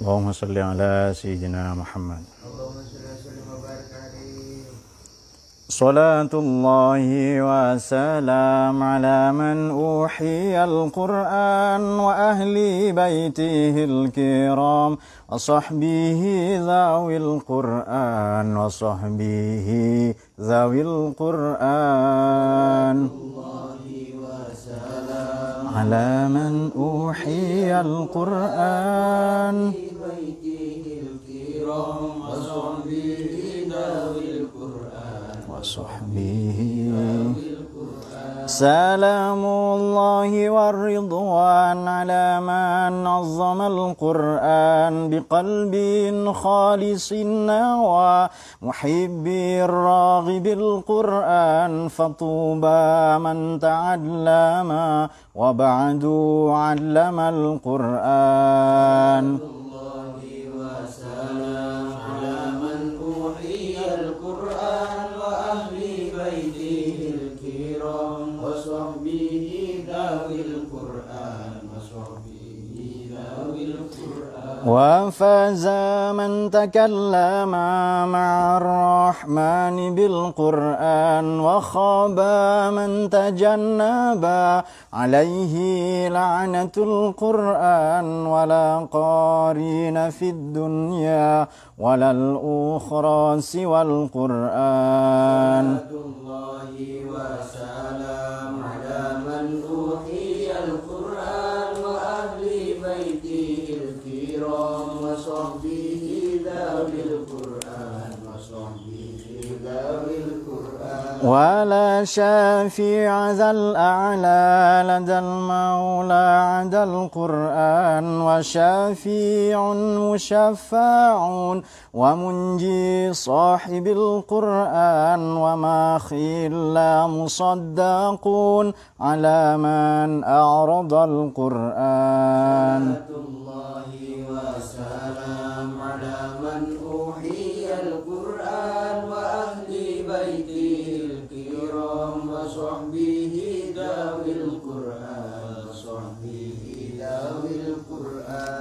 اللهم صل على سيدنا محمد. صلاة الله وسلام على من أوحي القرآن وأهل بيته الكرام وصحبه ذوي القرآن وصحبه ذوي القرآن. على من أوحي القرآن. وصحبه سلام الله والرضوان على من نظم القرآن بقلب خالص النوى محب الراغب القرآن فطوبى من تعلم وبعد علم القرآن. أَنَا وفاز من تكلم مع الرحمن بالقرآن وخاب من تجنب عليه لعنة القرآن ولا قارين في الدنيا ولا الأخرى سوى القرآن. الله وسلام على من شافع ذا الأعلى لدى المولى عدا القرآن وشافيع مشفع ومنجي صاحب القرآن وما خلا مصدقون على من أعرض القرآن. الله وسلام على من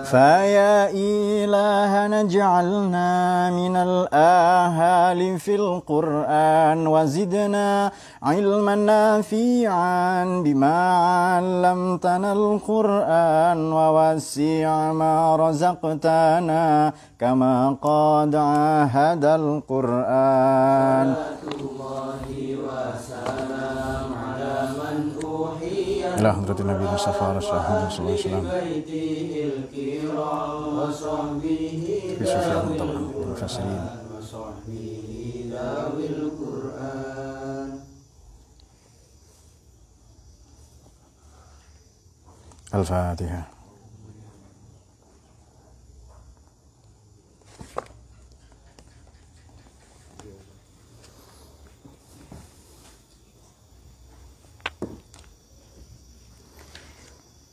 فيا إلهنا اجعلنا من الآهال في القرآن وزدنا علما نافعا بما علمتنا القرآن ووسع ما رزقتنا كما قد عاهد القرآن. الله وسلام على من إلى حضرة النبي المصطفى رسول الله صلى الله عليه وسلم. في سفيان طبعا المفسرين. الفاتحة.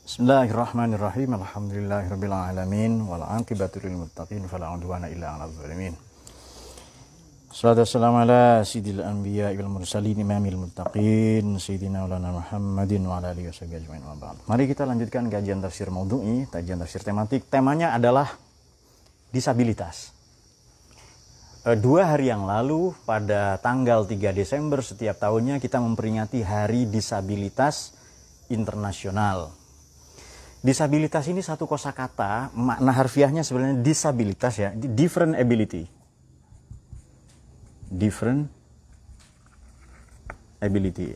Bismillahirrahmanirrahim. Alhamdulillahirabbil alamin wal aqibatu lil muttaqin fala udwana illa 'alal zalimin. Salatu wassalamu ala sidil anbiya wal mursalin imamil muttaqin sayyidina Maulana Muhammadin wa ala alihi washabihi ajmain wa ba'd. Mari kita lanjutkan kajian tafsir maudhu'i, kajian tafsir tematik. Temanya adalah disabilitas. Eh, Dua hari yang lalu pada tanggal 3 Desember setiap tahunnya kita memperingati Hari Disabilitas Internasional. Disabilitas ini satu kosakata, makna harfiahnya sebenarnya disabilitas ya, different ability. Different ability.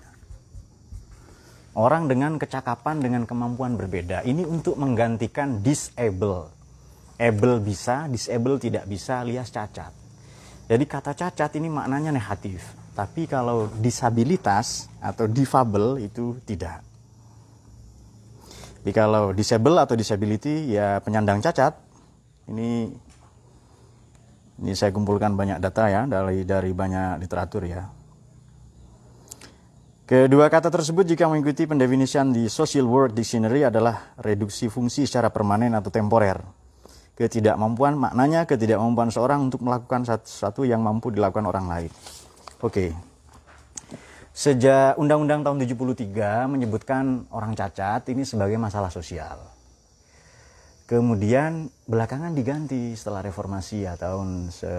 Orang dengan kecakapan dengan kemampuan berbeda. Ini untuk menggantikan disable. Able bisa, disable tidak bisa alias cacat. Jadi kata cacat ini maknanya negatif. Tapi kalau disabilitas atau difabel itu tidak. Jadi kalau disable atau disability ya penyandang cacat. Ini ini saya kumpulkan banyak data ya dari dari banyak literatur ya. Kedua kata tersebut jika mengikuti pendefinisian di Social World Dictionary adalah reduksi fungsi secara permanen atau temporer. Ketidakmampuan maknanya ketidakmampuan seorang untuk melakukan sesuatu yang mampu dilakukan orang lain. Oke. Sejak Undang-Undang tahun 73 menyebutkan orang cacat ini sebagai masalah sosial. Kemudian belakangan diganti setelah reformasi ya tahun se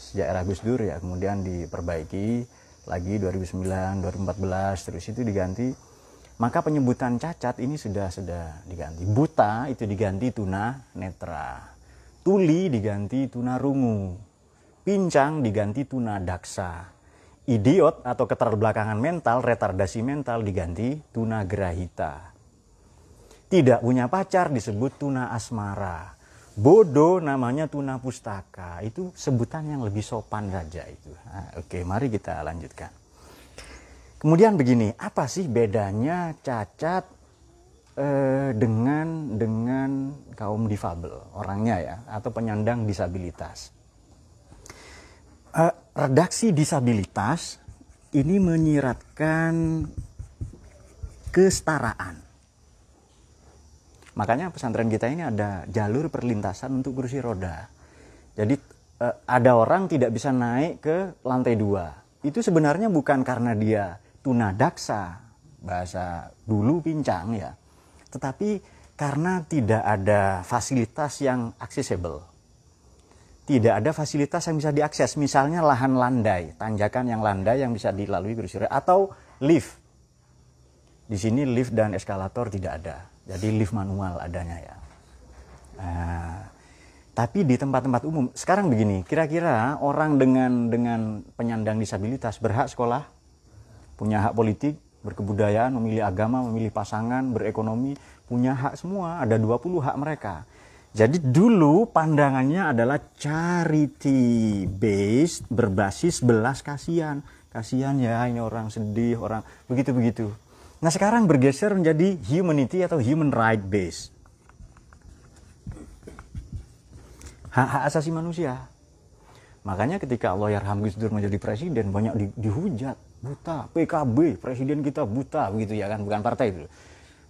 sejak era Gus Dur ya kemudian diperbaiki lagi 2009 2014 terus itu diganti. Maka penyebutan cacat ini sudah sudah diganti. Buta itu diganti tuna netra. Tuli diganti tuna rungu. Pincang diganti tuna daksa idiot atau keterbelakangan mental retardasi mental diganti tuna grahita tidak punya pacar disebut tuna asmara. Bodoh namanya tuna pustaka. Itu sebutan yang lebih sopan saja itu. Nah, oke, mari kita lanjutkan. Kemudian begini, apa sih bedanya cacat eh, dengan dengan kaum difabel orangnya ya atau penyandang disabilitas? Eh, redaksi disabilitas ini menyiratkan kesetaraan Makanya pesantren kita ini ada jalur perlintasan untuk kursi roda. Jadi eh, ada orang tidak bisa naik ke lantai dua. Itu sebenarnya bukan karena dia tunadaksa, bahasa dulu pincang ya. Tetapi karena tidak ada fasilitas yang aksesibel. Tidak ada fasilitas yang bisa diakses, misalnya lahan landai, tanjakan yang landai yang bisa dilalui kursi roda atau lift. Di sini lift dan eskalator tidak ada jadi lift manual adanya ya. Nah, tapi di tempat-tempat umum sekarang begini, kira-kira orang dengan dengan penyandang disabilitas berhak sekolah, punya hak politik, berkebudayaan, memilih agama, memilih pasangan, berekonomi, punya hak semua, ada 20 hak mereka. Jadi dulu pandangannya adalah charity based berbasis belas kasihan. Kasihan ya ini orang sedih, orang begitu-begitu. Nah sekarang bergeser menjadi humanity atau human right base. Hak-hak asasi manusia. Makanya ketika Allah Yarham Gus Dur menjadi presiden banyak di, dihujat, buta, PKB, presiden kita buta begitu ya kan, bukan partai itu.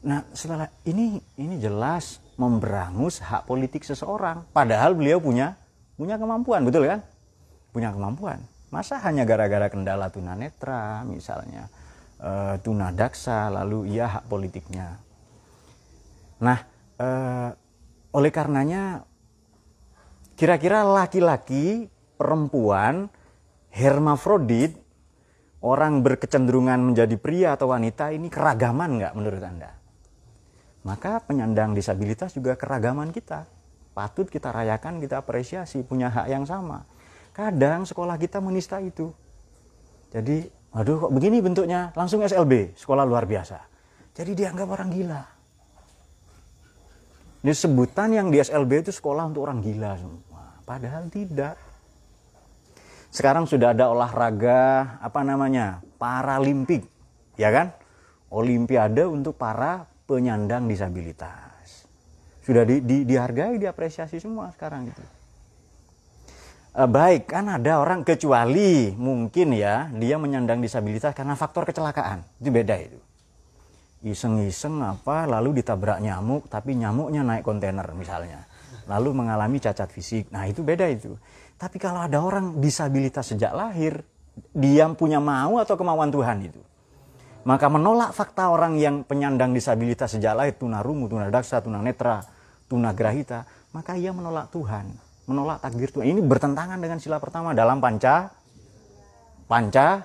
Nah, setelah ini ini jelas memberangus hak politik seseorang padahal beliau punya punya kemampuan, betul kan? Punya kemampuan. Masa hanya gara-gara kendala tunanetra misalnya uh, tunadaksa, lalu ia hak politiknya. Nah, uh, oleh karenanya kira-kira laki-laki, perempuan, hermafrodit, orang berkecenderungan menjadi pria atau wanita ini keragaman nggak menurut Anda? Maka penyandang disabilitas juga keragaman kita. Patut kita rayakan, kita apresiasi, punya hak yang sama. Kadang sekolah kita menista itu. Jadi Aduh kok begini bentuknya? Langsung SLB, sekolah luar biasa. Jadi dianggap orang gila. Ini sebutan yang di SLB itu sekolah untuk orang gila semua. Padahal tidak. Sekarang sudah ada olahraga apa namanya? Paralimpik, ya kan? Olimpiade untuk para penyandang disabilitas. Sudah di, di, dihargai, diapresiasi semua sekarang gitu. E, baik kan ada orang kecuali mungkin ya dia menyandang disabilitas karena faktor kecelakaan. Itu beda itu. Iseng-iseng apa lalu ditabrak nyamuk tapi nyamuknya naik kontainer misalnya. Lalu mengalami cacat fisik. Nah itu beda itu. Tapi kalau ada orang disabilitas sejak lahir dia punya mau atau kemauan Tuhan itu maka menolak fakta orang yang penyandang disabilitas sejak lahir tunarungu, tunadaksa, tunanetra, tunagrahita maka ia menolak Tuhan menolak takdir Tuhan. Ini bertentangan dengan sila pertama. Dalam panca panca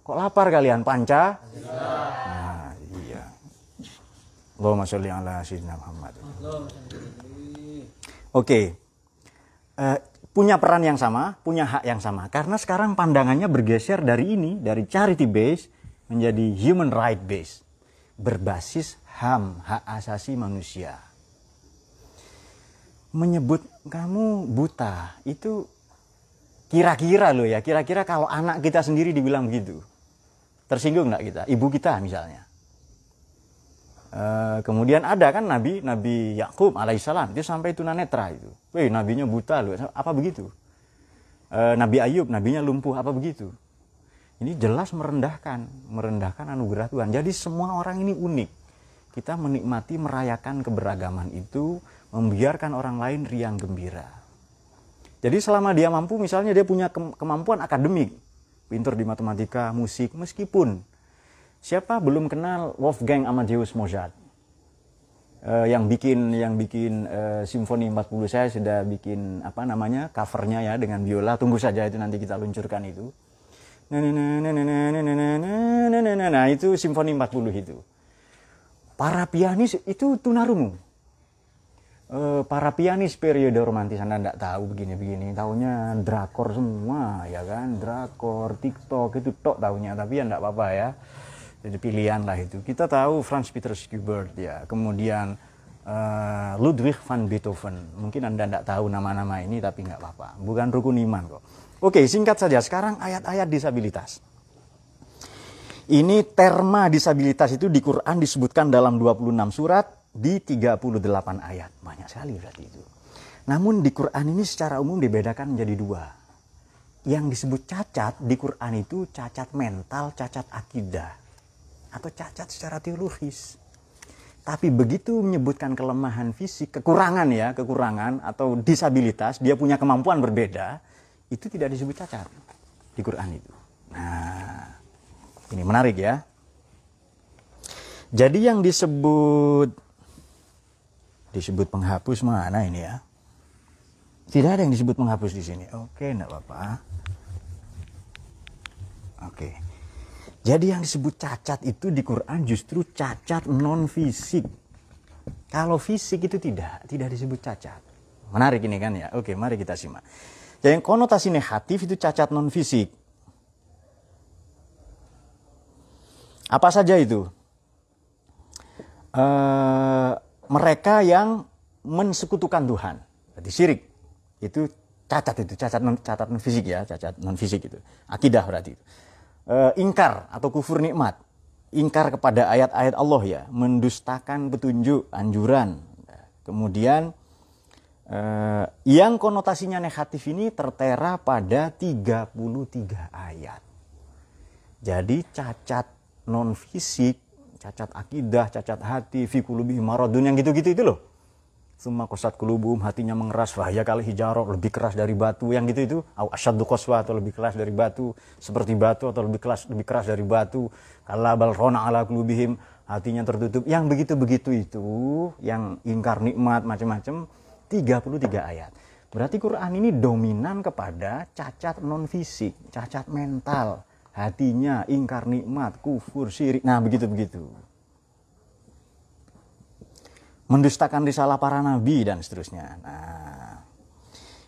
kok lapar kalian? Panca? Nah iya. Allahumma sholli ala sayyidina oke. Uh, punya peran yang sama punya hak yang sama. Karena sekarang pandangannya bergeser dari ini dari charity base menjadi human right base berbasis HAM hak asasi manusia. Menyebut kamu buta itu kira-kira loh ya kira-kira kalau anak kita sendiri dibilang begitu tersinggung nggak kita? Ibu kita misalnya. E, kemudian ada kan nabi nabi Yakub alaihissalam dia sampai tunanetra itu. Wih, nabinya buta loh apa begitu? E, nabi Ayub nabinya lumpuh apa begitu ini jelas merendahkan merendahkan anugerah Tuhan jadi semua orang ini unik kita menikmati merayakan keberagaman itu membiarkan orang lain riang gembira. Jadi selama dia mampu, misalnya dia punya kemampuan akademik, pintar di matematika, musik, meskipun siapa belum kenal Wolfgang Amadeus Mozart? uh, yang bikin yang bikin uh, simfoni 40 saya sudah bikin apa namanya covernya ya dengan biola tunggu saja itu nanti kita luncurkan itu nah itu simfoni 40 itu. Para pianis itu tunarungu. Uh, para pianis periode romantis anda tidak tahu begini-begini. Tahunya drakor semua ya kan? Drakor tiktok itu tok tahunya tapi ya tidak apa-apa ya. Jadi pilihan lah itu. Kita tahu Franz Peter Schubert ya. Kemudian uh, Ludwig van Beethoven. Mungkin anda tidak tahu nama-nama ini tapi nggak apa-apa. Bukan rukun iman kok oke singkat saja sekarang ayat-ayat disabilitas ini terma disabilitas itu di Quran disebutkan dalam 26 surat di 38 ayat. Banyak sekali berarti itu. Namun di Quran ini secara umum dibedakan menjadi dua. Yang disebut cacat di Quran itu cacat mental, cacat akidah. Atau cacat secara teologis. Tapi begitu menyebutkan kelemahan fisik, kekurangan ya, kekurangan atau disabilitas, dia punya kemampuan berbeda, itu tidak disebut cacat di Quran itu. Nah, ini menarik ya. Jadi yang disebut disebut penghapus mana ini ya? Tidak ada yang disebut penghapus di sini. Oke, enggak apa-apa. Oke. Jadi yang disebut cacat itu di Quran justru cacat non fisik. Kalau fisik itu tidak, tidak disebut cacat. Menarik ini kan ya. Oke, mari kita simak. Yang konotasi negatif itu cacat non fisik. Apa saja itu? Uh, mereka yang mensekutukan Tuhan. Berarti syirik. Itu cacat itu, cacat non, cacat non fisik ya, cacat non fisik itu. Akidah berarti itu. E, ingkar atau kufur nikmat. Ingkar kepada ayat-ayat Allah ya, mendustakan petunjuk, anjuran. Kemudian e, yang konotasinya negatif ini tertera pada 33 ayat. Jadi cacat non fisik cacat akidah, cacat hati, fi kulubi maradun yang gitu-gitu itu loh. Semua kosat kulubum, hatinya mengeras, bahaya kali hijarok, lebih keras dari batu, yang gitu itu. Au asyaddu atau lebih keras dari batu, seperti batu atau lebih keras lebih keras dari batu. Kala bal rona ala kulubihim, hatinya tertutup. Yang begitu-begitu itu, yang ingkar nikmat macam-macam, 33 ayat. Berarti Quran ini dominan kepada cacat non fisik, cacat mental hatinya ingkar nikmat, kufur, syirik. Nah, begitu-begitu. Mendustakan risalah para nabi dan seterusnya. Nah,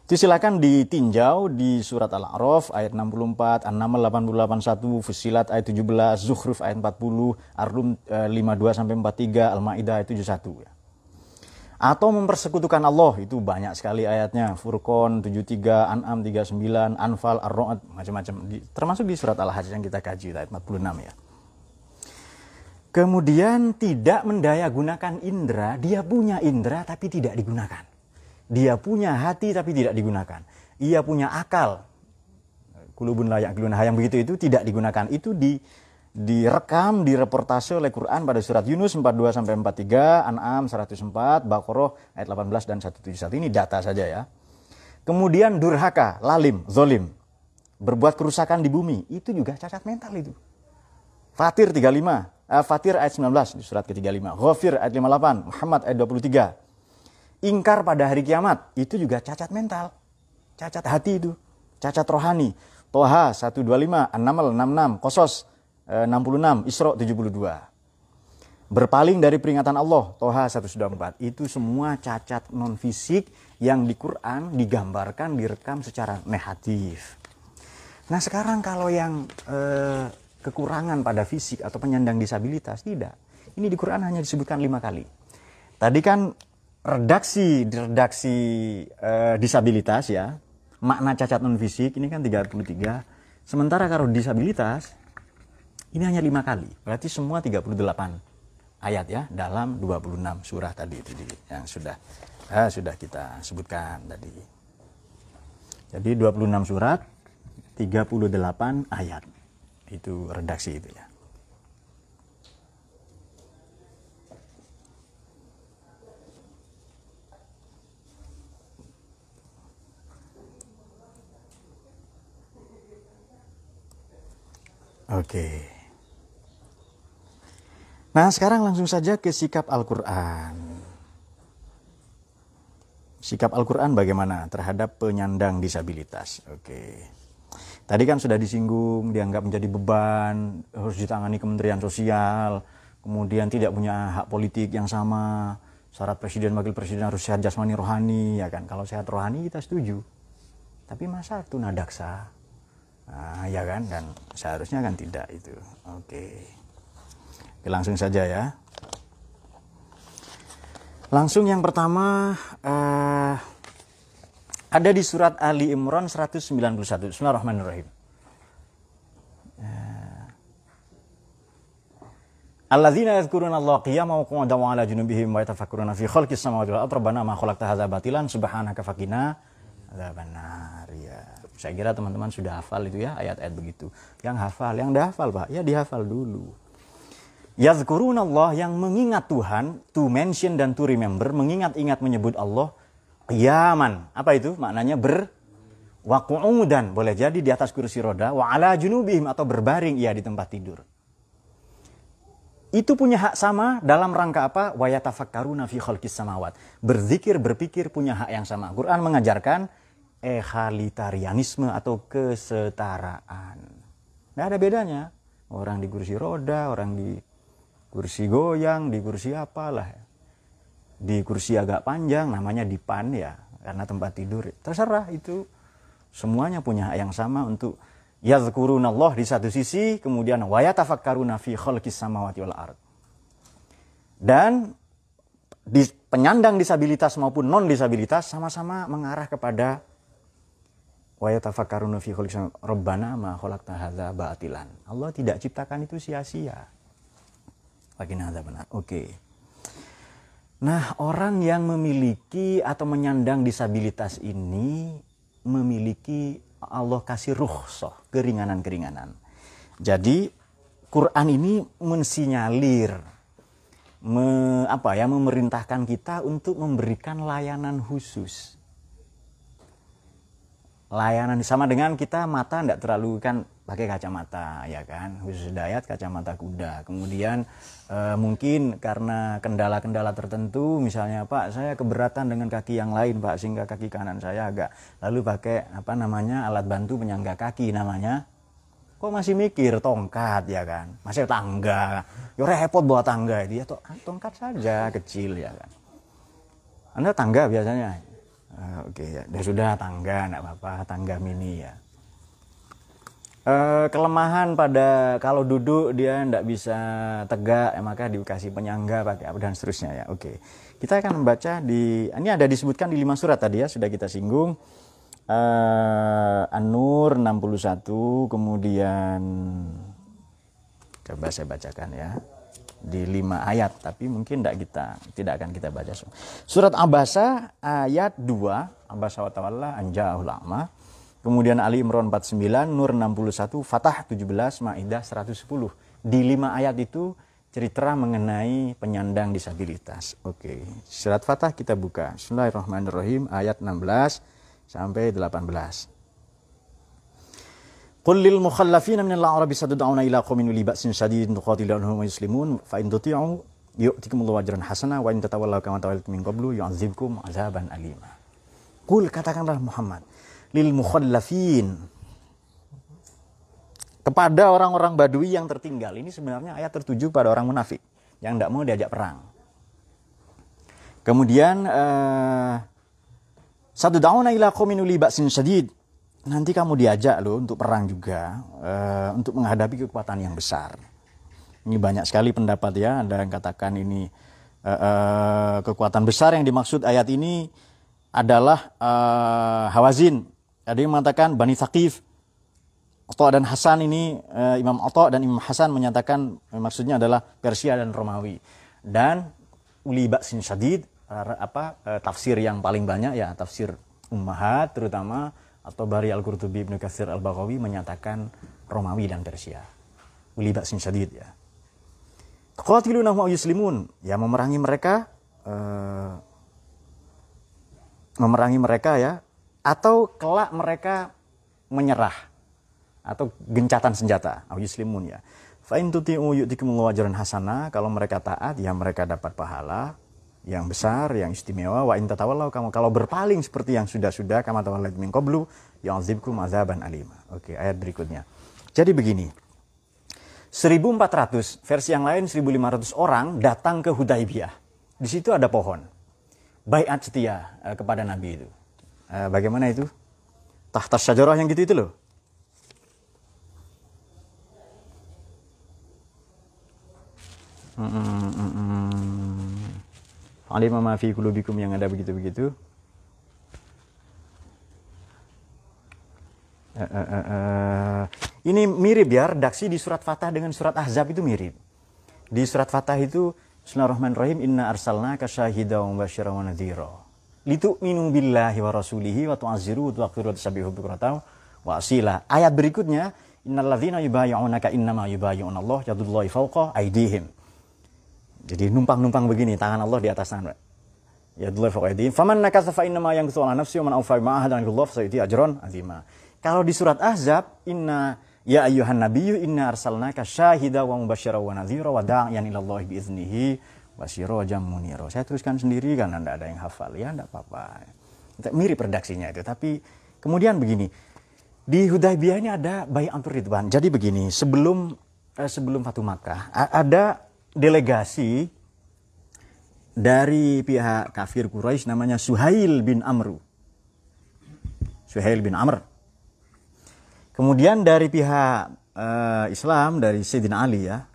itu silakan ditinjau di surat Al-A'raf ayat 64, An-Naml 88 1, Fusilat ayat 17, Zuhruf ayat 40, Ar-Rum 52 sampai 43, Al-Maidah ayat 71 ya atau mempersekutukan Allah. Itu banyak sekali ayatnya. Furqan 73 An'am 39 Anfal Ar-Ra'd macam-macam. Termasuk di surat Al-Hajj yang kita kaji ayat 46 ya. Kemudian tidak mendaya gunakan indera. Dia punya indera tapi tidak digunakan. Dia punya hati tapi tidak digunakan. Ia punya akal. Kulubun layak yang begitu itu tidak digunakan. Itu di direkam, direportase oleh Quran pada surat Yunus 42 sampai 43, An'am 104, Baqarah ayat 18 dan 171 ini data saja ya. Kemudian durhaka, lalim, zolim, berbuat kerusakan di bumi, itu juga cacat mental itu. Fatir 35, eh, Fatir ayat 19 di surat ke-35, Ghafir ayat 58, Muhammad ayat 23. Ingkar pada hari kiamat, itu juga cacat mental. Cacat hati itu, cacat rohani. Toha 125, An-Naml 66, Kosos 66, Isra 72. Berpaling dari peringatan Allah, Toha 194. Itu semua cacat non fisik yang di Quran digambarkan, direkam secara negatif. Nah sekarang kalau yang eh, kekurangan pada fisik atau penyandang disabilitas, tidak. Ini di Quran hanya disebutkan lima kali. Tadi kan redaksi redaksi eh, disabilitas ya, makna cacat non fisik ini kan 33. Sementara kalau disabilitas ini hanya lima kali, berarti semua 38 ayat ya dalam 26 surah tadi itu yang sudah eh, sudah kita sebutkan tadi. Jadi 26 surat, 38 ayat. Itu redaksi itu ya. Oke. Okay. Nah sekarang langsung saja ke sikap Al-Quran. Sikap Al-Quran bagaimana terhadap penyandang disabilitas? Oke. Tadi kan sudah disinggung, dianggap menjadi beban, harus ditangani Kementerian Sosial, kemudian tidak punya hak politik yang sama, syarat presiden wakil presiden harus sehat jasmani rohani, ya kan? Kalau sehat rohani kita setuju. Tapi masa itu nadaksa? Nah, ya kan? Dan seharusnya kan tidak itu. Oke. Oke langsung saja ya. Langsung yang pertama, uh, ada di surat Ali Imran 191. Bismillahirrahmanirrahim. Eh, Alladzina yadhkuruna Allah qiyaman wa qu'udan wa 'ala junubihim wa yatafakkaruna fi khalqis samawati wal ardi ma khalaqta hadza batilan subhanaka faqina adzabannar ya. Saya kira teman-teman sudah hafal itu ya ayat-ayat begitu. Yang hafal, yang dah hafal Pak, ya dihafal dulu. Yadhkuruna Allah yang mengingat Tuhan, to mention dan to remember, mengingat-ingat menyebut Allah qiyaman. Apa itu? Maknanya ber qu'udan, boleh jadi di atas kursi roda, wa ala junubihim atau berbaring ia di tempat tidur. Itu punya hak sama dalam rangka apa? Wa yatafakkaruna fi khalqis samawat. Berzikir, berpikir punya hak yang sama. Quran mengajarkan egalitarianisme atau kesetaraan. Nggak ada bedanya. Orang di kursi roda, orang di kursi goyang, di kursi apalah. Di kursi agak panjang namanya dipan ya karena tempat tidur. Terserah itu. Semuanya punya hak yang sama untuk yazkurunallah di satu sisi kemudian wayatafakkaruna fi khalqis samawati wal ard. Dan di penyandang disabilitas maupun non disabilitas sama-sama mengarah kepada wayatafakkaruna fi khalqis rabbana ma khalaqta hadza batilan. Allah tidak ciptakan itu sia-sia oke. Nah, orang yang memiliki atau menyandang disabilitas ini memiliki Allah kasih ruhsoh, keringanan-keringanan. Jadi Quran ini mensinyalir me, apa ya memerintahkan kita untuk memberikan layanan khusus. Layanan sama dengan kita mata tidak terlalu kan pakai kacamata ya kan? Khusus dayat kacamata kuda. Kemudian e, mungkin karena kendala-kendala tertentu misalnya Pak saya keberatan dengan kaki yang lain Pak sehingga kaki kanan saya agak lalu pakai apa namanya alat bantu penyangga kaki namanya. Kok masih mikir tongkat ya kan? Masih tangga. Ya repot bawa tangga itu. Ya tongkat saja kecil ya kan? Anda tangga biasanya? Uh, oke okay, ya sudah tangga enggak apa-apa tangga mini ya Uh, kelemahan pada kalau duduk dia tidak bisa tegak ya maka dikasih penyangga pakai apa dan seterusnya ya. Oke. Kita akan membaca di ini ada disebutkan di lima surat tadi ya sudah kita singgung. Uh, An-Nur 61 kemudian coba saya bacakan ya di lima ayat tapi mungkin tidak kita tidak akan kita baca. Surat Abasa ayat 2 Abasa wa tawalla anja'ul Kemudian Ali Imran 49, Nur 61, Fatah 17, Maidah 110. Di lima ayat itu cerita mengenai penyandang disabilitas. Oke, surat Fatah kita buka. Bismillahirrahmanirrahim ayat 16 sampai 18. Qul lil mukhallafina min al-a'rabi sadud'una ila qaumin li ba'sin shadidin tuqatilunhum wa yuslimun fa in tuti'u yu'tikumullahu ajran hasana wa in tatawallaw kama tawallaytum min qablu yu'adzibkum 'adzaban alima. Qul katakanlah Muhammad lil mukhallafin kepada orang-orang badui yang tertinggal. Ini sebenarnya ayat tertuju pada orang munafik yang tidak mau diajak perang. Kemudian uh, satu dauna ila qaumin ba'sin syadid. Nanti kamu diajak loh untuk perang juga uh, untuk menghadapi kekuatan yang besar. Ini banyak sekali pendapat ya, ada yang katakan ini uh, uh, kekuatan besar yang dimaksud ayat ini adalah uh, Hawazin ada yang mengatakan Bani Thaqif. Oto dan Hasan ini uh, Imam Oto dan Imam Hasan menyatakan uh, maksudnya adalah Persia dan Romawi. Dan uli baksin syadid uh, apa uh, tafsir yang paling banyak ya tafsir Ummahat terutama atau Bari Al-Qurtubi Ibnu Katsir Al-Baghawi menyatakan Romawi dan Persia. Uli baksin syadid ya. Qatiluna wa yuslimun, ya memerangi mereka uh, memerangi mereka ya atau kelak mereka menyerah atau gencatan senjata au yuslimun ya fa in tuti'u yu'tikumullahu ajran hasana kalau mereka taat ya mereka dapat pahala yang besar, yang istimewa. Wa in tatawallau kamu kalau berpaling seperti yang sudah-sudah kama tawallat min qablu yu'adzibkum azaban alima. Oke, ayat berikutnya. Jadi begini. 1400 versi yang lain 1500 orang datang ke Hudaibiyah. Di situ ada pohon. Baiat setia uh, kepada Nabi itu. Uh, bagaimana itu? Tahta syajarah yang gitu itu loh. Alim ma fi kulubikum yang ada begitu-begitu. Uh, uh. Ini mirip ya, redaksi di surat Fatah dengan surat Ahzab itu mirip. Di surat Fatah itu Bismillahirrahmanirrahim inna arsalna kasyahida wa mubashira wa nadhira. Litu'minu billahi wa rasulihi wa tu'azziru wa tu'akhiru wa tusabihu bukrata wa asila. Ayat berikutnya innal ladzina yubayyi'unaka innama yubayyi'una Allah yadullahi fawqa aydihim. Jadi numpang-numpang begini, tangan Allah di atas tangan. Ya dulu faqaidin. Faman nakasa fa inna ma yankusu ala nafsi wa man awfa ma ahada Allah fa sayuti ajran azima. Kalau di surat Ahzab, inna ya ayyuhan nabiyyu inna arsalnaka syahida wa mubasysyiran wa nadhira wa da'iyan ila Allah bi iznihi wa sirajan munira. Saya teruskan sendiri kan Anda ada yang hafal ya enggak apa-apa. Mirip redaksinya itu, tapi kemudian begini. Di Hudaybiyah ini ada Bai'atul Ridwan. Jadi begini, sebelum eh, sebelum Fatu Makkah ada delegasi dari pihak kafir Quraisy namanya Suhail bin Amru. Suhail bin Amr. Kemudian dari pihak uh, Islam dari Sayyidina Ali ya.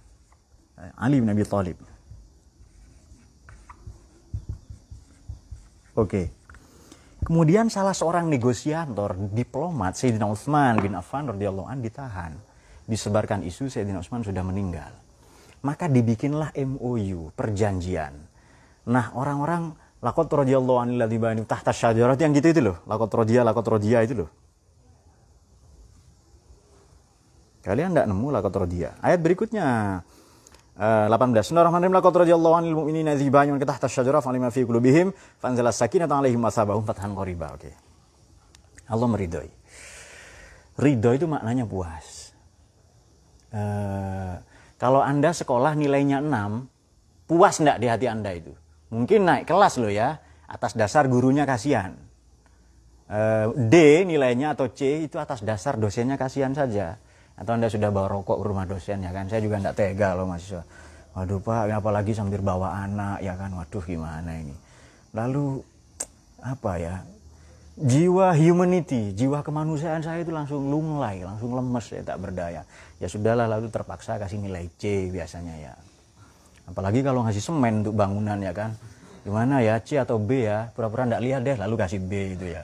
Ali bin Abi Thalib. Oke. Kemudian salah seorang negosiator, diplomat Sayyidina Utsman bin Affan radhiyallahu an ditahan. Disebarkan isu Sayyidina Utsman sudah meninggal maka dibikinlah MOU, perjanjian. Nah, orang-orang lakot radhiyallahu anil bani tahta syajarat yang gitu itu loh, lakot rodiyah, lakot rodiyah itu loh. Kalian tidak nemu lakot rodiyah. Ayat berikutnya 18. Bismillahirrahmanirrahim. Lakot radhiyallahu anil mu'minina ladzi bani tahta syajarah falima fi qulubihim fanzalas sakinatan alaihim wasabahum fathan qariba. Oke. Okay. Allah meridhoi. Ridho itu maknanya puas. Uh, kalau Anda sekolah nilainya 6, puas enggak di hati Anda itu? Mungkin naik kelas loh ya, atas dasar gurunya kasihan. Eh, D nilainya atau C itu atas dasar dosennya kasihan saja. Atau Anda sudah bawa rokok ke rumah dosen ya kan, saya juga enggak tega loh mahasiswa. Waduh Pak, apalagi sambil bawa anak ya kan, waduh gimana ini. Lalu apa ya, jiwa humanity, jiwa kemanusiaan saya itu langsung lunglai, langsung lemes ya tak berdaya. Ya sudahlah lalu terpaksa kasih nilai C biasanya ya. Apalagi kalau ngasih semen untuk bangunan ya kan. Gimana ya C atau B ya, pura-pura ndak lihat deh lalu kasih B itu ya.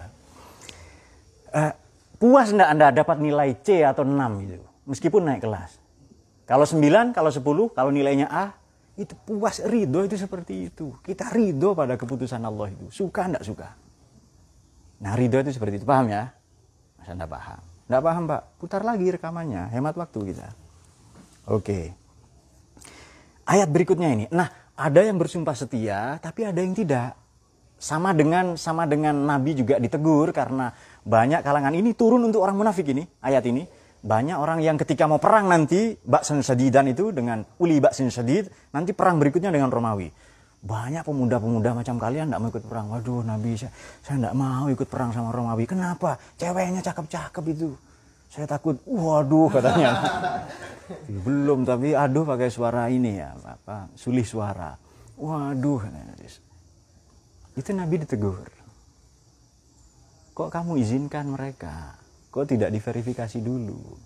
Uh, puas ndak Anda dapat nilai C atau 6 itu meskipun naik kelas. Kalau 9, kalau 10, kalau nilainya A, itu puas ridho itu seperti itu. Kita ridho pada keputusan Allah itu. Suka ndak suka? Nah ridho itu seperti itu, paham ya? Masa enggak paham? Enggak paham pak? Putar lagi rekamannya, hemat waktu kita. Oke. Ayat berikutnya ini. Nah, ada yang bersumpah setia, tapi ada yang tidak. Sama dengan sama dengan Nabi juga ditegur karena banyak kalangan ini turun untuk orang munafik ini ayat ini banyak orang yang ketika mau perang nanti baksan sadidan itu dengan uli baksin sadid nanti perang berikutnya dengan Romawi banyak pemuda-pemuda macam kalian tidak mau ikut perang. Waduh Nabi saya saya tidak mau ikut perang sama Romawi. Kenapa? Ceweknya cakep-cakep itu. Saya takut. Waduh katanya. Belum tapi aduh pakai suara ini ya apa sulih suara. Waduh. Itu Nabi ditegur. Kok kamu izinkan mereka? Kok tidak diverifikasi dulu?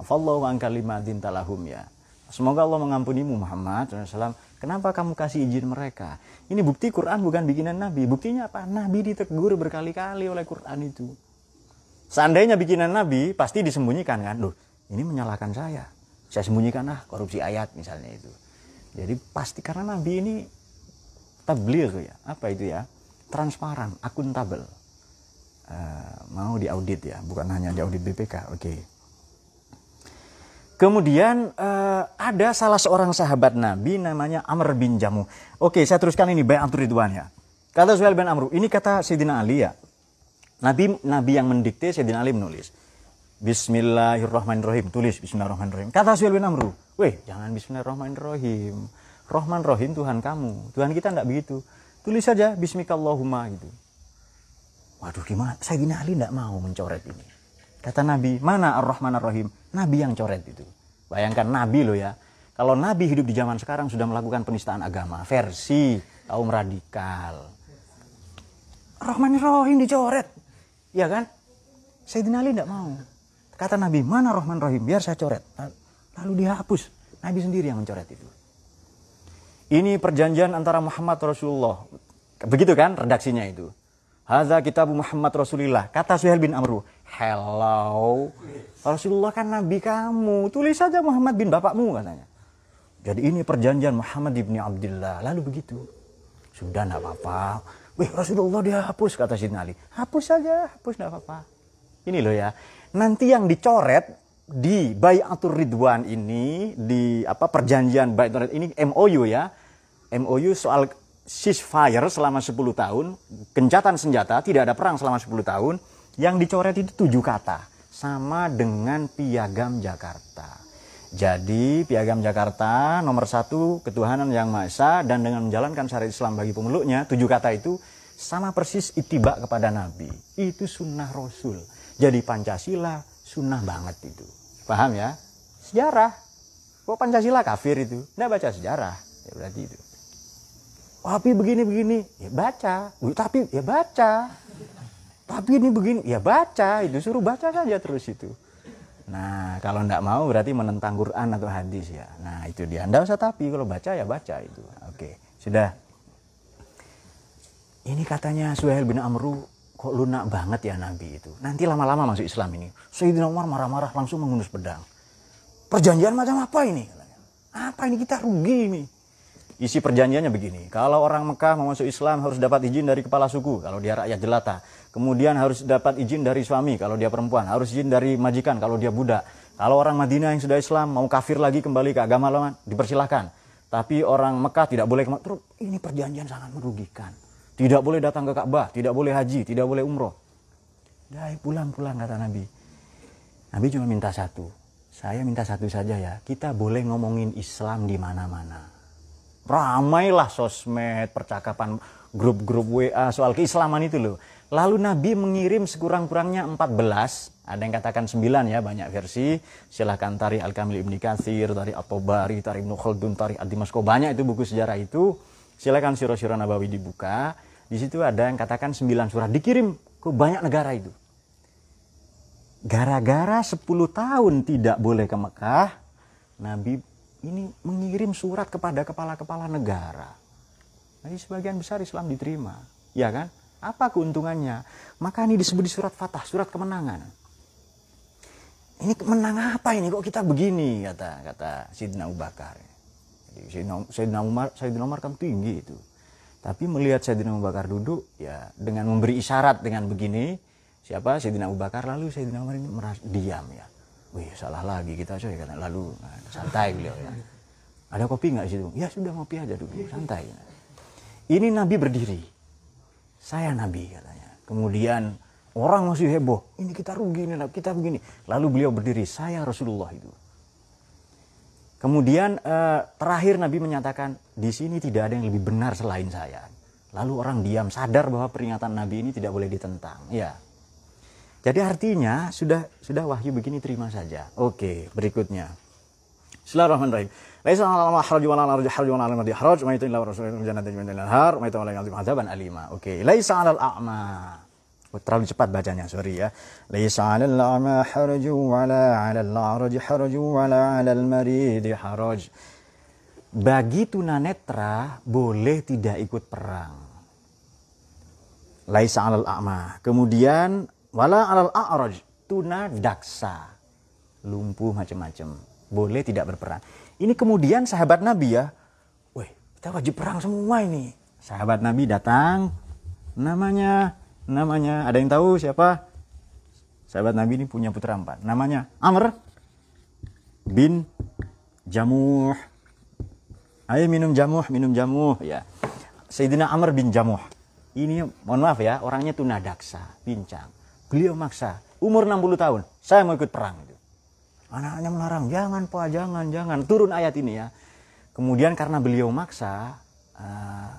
Afallahu an kalimatin talahum ya. Semoga Allah mengampunimu Muhammad SAW Kenapa kamu kasih izin mereka? Ini bukti Quran bukan bikinan Nabi. Buktinya apa? Nabi ditegur berkali-kali oleh Quran itu. Seandainya bikinan Nabi, pasti disembunyikan kan. Loh, ini menyalahkan saya. Saya sembunyikan ah korupsi ayat misalnya itu. Jadi pasti karena Nabi ini tabligh ya. Apa itu ya? Transparan, akuntabel. Uh, mau diaudit ya, bukan hanya diaudit BPK. Oke. Okay. Kemudian uh, ada salah seorang sahabat Nabi namanya Amr bin Jamu. Oke, saya teruskan ini Bai'atul Ridwan ya. Kata Suhail bin Amru, ini kata Sayyidina Ali ya. Nabi Nabi yang mendikte Sayyidina Ali menulis. Bismillahirrahmanirrahim. Tulis Bismillahirrahmanirrahim. Kata Suhail bin Amru, weh jangan Bismillahirrahmanirrahim. Rahman Rahim Tuhan kamu. Tuhan kita tidak begitu. Tulis saja Bismikallahumma gitu. Waduh gimana? Sayyidina Ali tidak mau mencoret ini. Kata Nabi, mana Ar-Rahman Ar-Rahim? Nabi yang coret itu. Bayangkan Nabi loh ya. Kalau Nabi hidup di zaman sekarang sudah melakukan penistaan agama. Versi kaum radikal. Ar-Rahman Ar-Rahim dicoret. Ya kan? Sayyidina Ali tidak mau. Kata Nabi, mana Rahman Rahim? Biar saya coret. Lalu dihapus. Nabi sendiri yang mencoret itu. Ini perjanjian antara Muhammad Rasulullah. Begitu kan redaksinya itu. Hadza kitab Muhammad Rasulullah. Kata Suhail bin Amru. Hello. Rasulullah kan nabi kamu. Tulis saja Muhammad bin bapakmu katanya. Jadi ini perjanjian Muhammad bin Abdullah. Lalu begitu. Sudah enggak apa-apa. Wih Rasulullah dia hapus kata Sidna Ali. Hapus saja, hapus enggak apa-apa. Ini loh ya. Nanti yang dicoret di Bayatul Ridwan ini di apa perjanjian Bayatul Ridwan ini MOU ya. MOU soal ceasefire selama 10 tahun, gencatan senjata, tidak ada perang selama 10 tahun, yang dicoret itu tujuh kata, sama dengan piagam Jakarta. Jadi piagam Jakarta nomor satu ketuhanan yang maha esa dan dengan menjalankan syariat Islam bagi pemeluknya tujuh kata itu sama persis itibak kepada Nabi. Itu sunnah Rasul. Jadi Pancasila sunnah banget itu. Paham ya? Sejarah. Kok Pancasila kafir itu? Nggak baca sejarah. Ya berarti itu tapi begini-begini, ya baca. Tapi ya baca. Tapi ini begini, ya baca. Itu suruh baca saja terus itu. Nah, kalau tidak mau berarti menentang Quran atau hadis ya. Nah, itu dia. Anda usah tapi, kalau baca ya baca itu. Oke, sudah. Ini katanya Suhail bin Amru, kok lunak banget ya Nabi itu. Nanti lama-lama masuk Islam ini. Sayyidina Umar marah-marah langsung mengunus pedang. Perjanjian macam apa ini? Apa ini kita rugi ini? Isi perjanjiannya begini, kalau orang Mekah mau masuk Islam harus dapat izin dari kepala suku kalau dia rakyat jelata. Kemudian harus dapat izin dari suami kalau dia perempuan, harus izin dari majikan kalau dia budak. Kalau orang Madinah yang sudah Islam mau kafir lagi kembali ke agama lama, dipersilahkan. Tapi orang Mekah tidak boleh terus ini perjanjian sangat merugikan. Tidak boleh datang ke Ka'bah, tidak boleh haji, tidak boleh umroh. Dai pulang-pulang kata Nabi. Nabi cuma minta satu. Saya minta satu saja ya. Kita boleh ngomongin Islam di mana-mana ramailah sosmed, percakapan grup-grup WA soal keislaman itu loh. Lalu Nabi mengirim sekurang-kurangnya 14, ada yang katakan 9 ya, banyak versi. Silahkan tarik Al-Kamil Ibni Kathir, tarik At-Tabari, tarik Ibnu Khaldun, tarik Ad-Dimasko, banyak itu buku sejarah itu. Silahkan Siro-Siro Nabawi dibuka. Di situ ada yang katakan 9 surat, dikirim ke banyak negara itu. Gara-gara 10 tahun tidak boleh ke Mekah, Nabi ini mengirim surat kepada kepala-kepala negara. Jadi sebagian besar Islam diterima, ya kan? Apa keuntungannya? Maka ini disebut di surat Fatah, surat kemenangan. Ini kemenangan apa ini kok kita begini kata kata Sidna Abu Bakar. Sayyidina Umar, Sayyidina Umar kan tinggi itu. Tapi melihat Sayyidina Abu Bakar duduk ya dengan memberi isyarat dengan begini, siapa Sayyidina Abu Bakar lalu Sayyidina Umar ini meras, diam ya wih salah lagi kita coy kata. Lalu nah, santai beliau ya. Ada kopi nggak situ? Ya sudah ngopi aja dulu. Santai ini nabi berdiri. Saya nabi katanya. Kemudian orang masih heboh. Ini kita rugi ini kita begini. Lalu beliau berdiri saya rasulullah itu. Kemudian eh, terakhir nabi menyatakan di sini tidak ada yang lebih benar selain saya. Lalu orang diam sadar bahwa peringatan nabi ini tidak boleh ditentang. Ya jadi artinya sudah sudah wahyu begini terima saja. Oke, berikutnya. Bismillahirrahmanirrahim. Laisa 'alal haraj wa arji haraj wa madhi haraj, ma illa rasulun jannati min al-har, ma yatawalla ya'zim adzaban alima. Oke, laisa 'alal a'ma. Oh, terlalu cepat bacanya, sorry ya. Laisa 'alal a'ma haraj wa 'ala 'alal arji haraj wa 'ala 'alal marid haraj. Bagi tunanetra boleh tidak ikut perang. Laisa 'alal a'ma. Kemudian wala alal a'raj tuna daksa. Lumpuh macam-macam. Boleh tidak berperang. Ini kemudian sahabat nabi ya. Weh kita wajib perang semua ini. Sahabat nabi datang. Namanya namanya ada yang tahu siapa? Sahabat nabi ini punya putra empat. Namanya Amr bin Jamuh. Ayo minum jamuh minum jamuh. Ya. Sayyidina Amr bin Jamuh. Ini mohon maaf ya orangnya tunadaksa pincang Beliau maksa, umur 60 tahun, saya mau ikut perang. Anaknya melarang, jangan pak, jangan, jangan. Turun ayat ini ya. Kemudian karena beliau maksa, uh,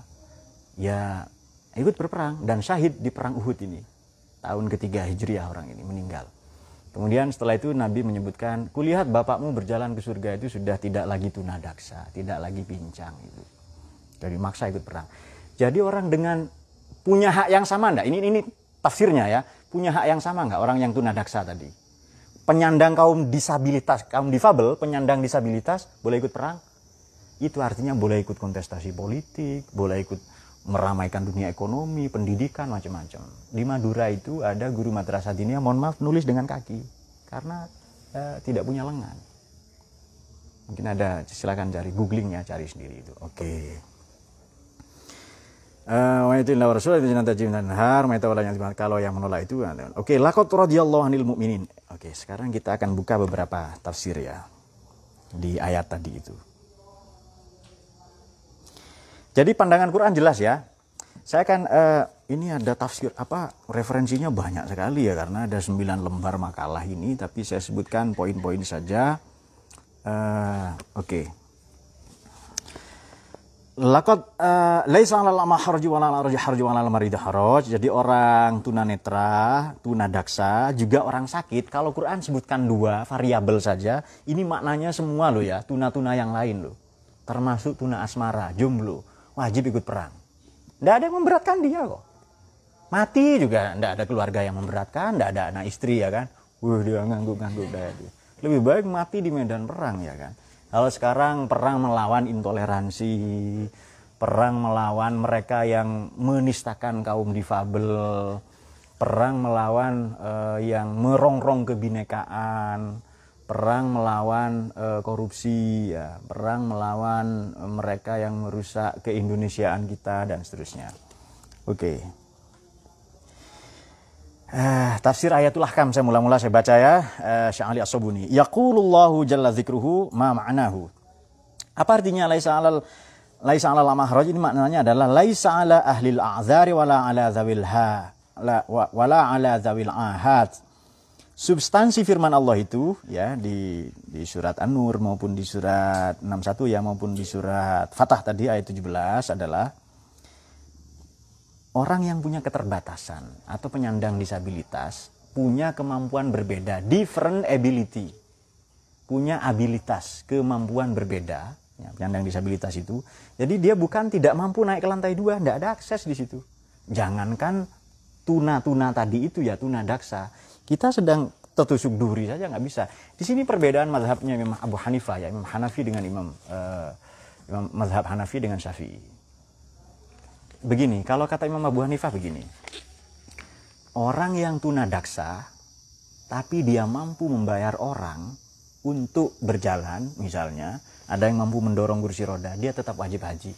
ya ikut berperang dan syahid di perang Uhud ini. Tahun ketiga Hijriah orang ini meninggal. Kemudian setelah itu Nabi menyebutkan, kulihat bapakmu berjalan ke surga itu sudah tidak lagi tunadaksa, tidak lagi pincang itu. Jadi maksa ikut perang. Jadi orang dengan punya hak yang sama enggak? Ini ini tafsirnya ya. Punya hak yang sama enggak orang yang tunadaksa tadi? Penyandang kaum disabilitas, kaum difabel, penyandang disabilitas boleh ikut perang? Itu artinya boleh ikut kontestasi politik, boleh ikut meramaikan dunia ekonomi, pendidikan, macam-macam. Di Madura itu ada guru madrasah dinia, mohon maaf, nulis dengan kaki. Karena eh, tidak punya lengan. Mungkin ada, silakan cari, googling ya, cari sendiri itu. Oke. Okay. Kalau yang menolak itu oke okay, lakot radhiyallahu anil mu'minin oke sekarang kita akan buka beberapa tafsir ya di ayat tadi itu jadi pandangan Quran jelas ya. Saya kan uh, ini ada tafsir apa referensinya banyak sekali ya karena ada 9 lembar makalah ini tapi saya sebutkan poin-poin saja. Uh, Oke. Okay. Lakot uh, laisa 'alal a'ma harju wa 'alal harju wa 'alal marid haraj. Jadi orang tunanetra, tunadaksa, juga orang sakit. Kalau Quran sebutkan dua variabel saja, ini maknanya semua loh ya, tuna-tuna yang lain loh. Termasuk tuna asmara, jomblo wajib ikut perang. Tidak ada yang memberatkan dia kok. Mati juga tidak ada keluarga yang memberatkan, tidak ada anak istri ya kan. Wah dia ngangguk-ngangguk dia. Lebih baik mati di medan perang ya kan. Kalau sekarang perang melawan intoleransi, perang melawan mereka yang menistakan kaum difabel, perang melawan uh, yang merongrong kebinekaan, perang melawan uh, korupsi ya perang melawan uh, mereka yang merusak keindonesiaan kita dan seterusnya oke okay. Uh, tafsir ayatul ahkam saya mula-mula saya baca ya. Uh, Syekh Ali As-Sobuni. Yaqulullahu jalla dzikruhu ma ma'nahu. Apa artinya laisa alal laisa alal mahraj? Ini maknanya adalah laisa ala ahlil a'zari wala ala zawil ha la, wala ala zawil ahad. Substansi firman Allah itu ya di di surat An-Nur maupun di surat 61 ya maupun di surat Fatah tadi ayat 17 adalah orang yang punya keterbatasan atau penyandang disabilitas punya kemampuan berbeda, different ability. Punya abilitas, kemampuan berbeda, ya, penyandang disabilitas itu. Jadi dia bukan tidak mampu naik ke lantai dua, tidak ada akses di situ. Jangankan tuna-tuna tadi itu ya tuna daksa kita sedang tertusuk duri saja nggak bisa. Di sini perbedaan mazhabnya Imam Abu Hanifah ya, Imam Hanafi dengan Imam uh, Imam mazhab Hanafi dengan Syafi'i. Begini, kalau kata Imam Abu Hanifah begini. Orang yang tunadaksa tapi dia mampu membayar orang untuk berjalan misalnya, ada yang mampu mendorong kursi roda, dia tetap wajib haji.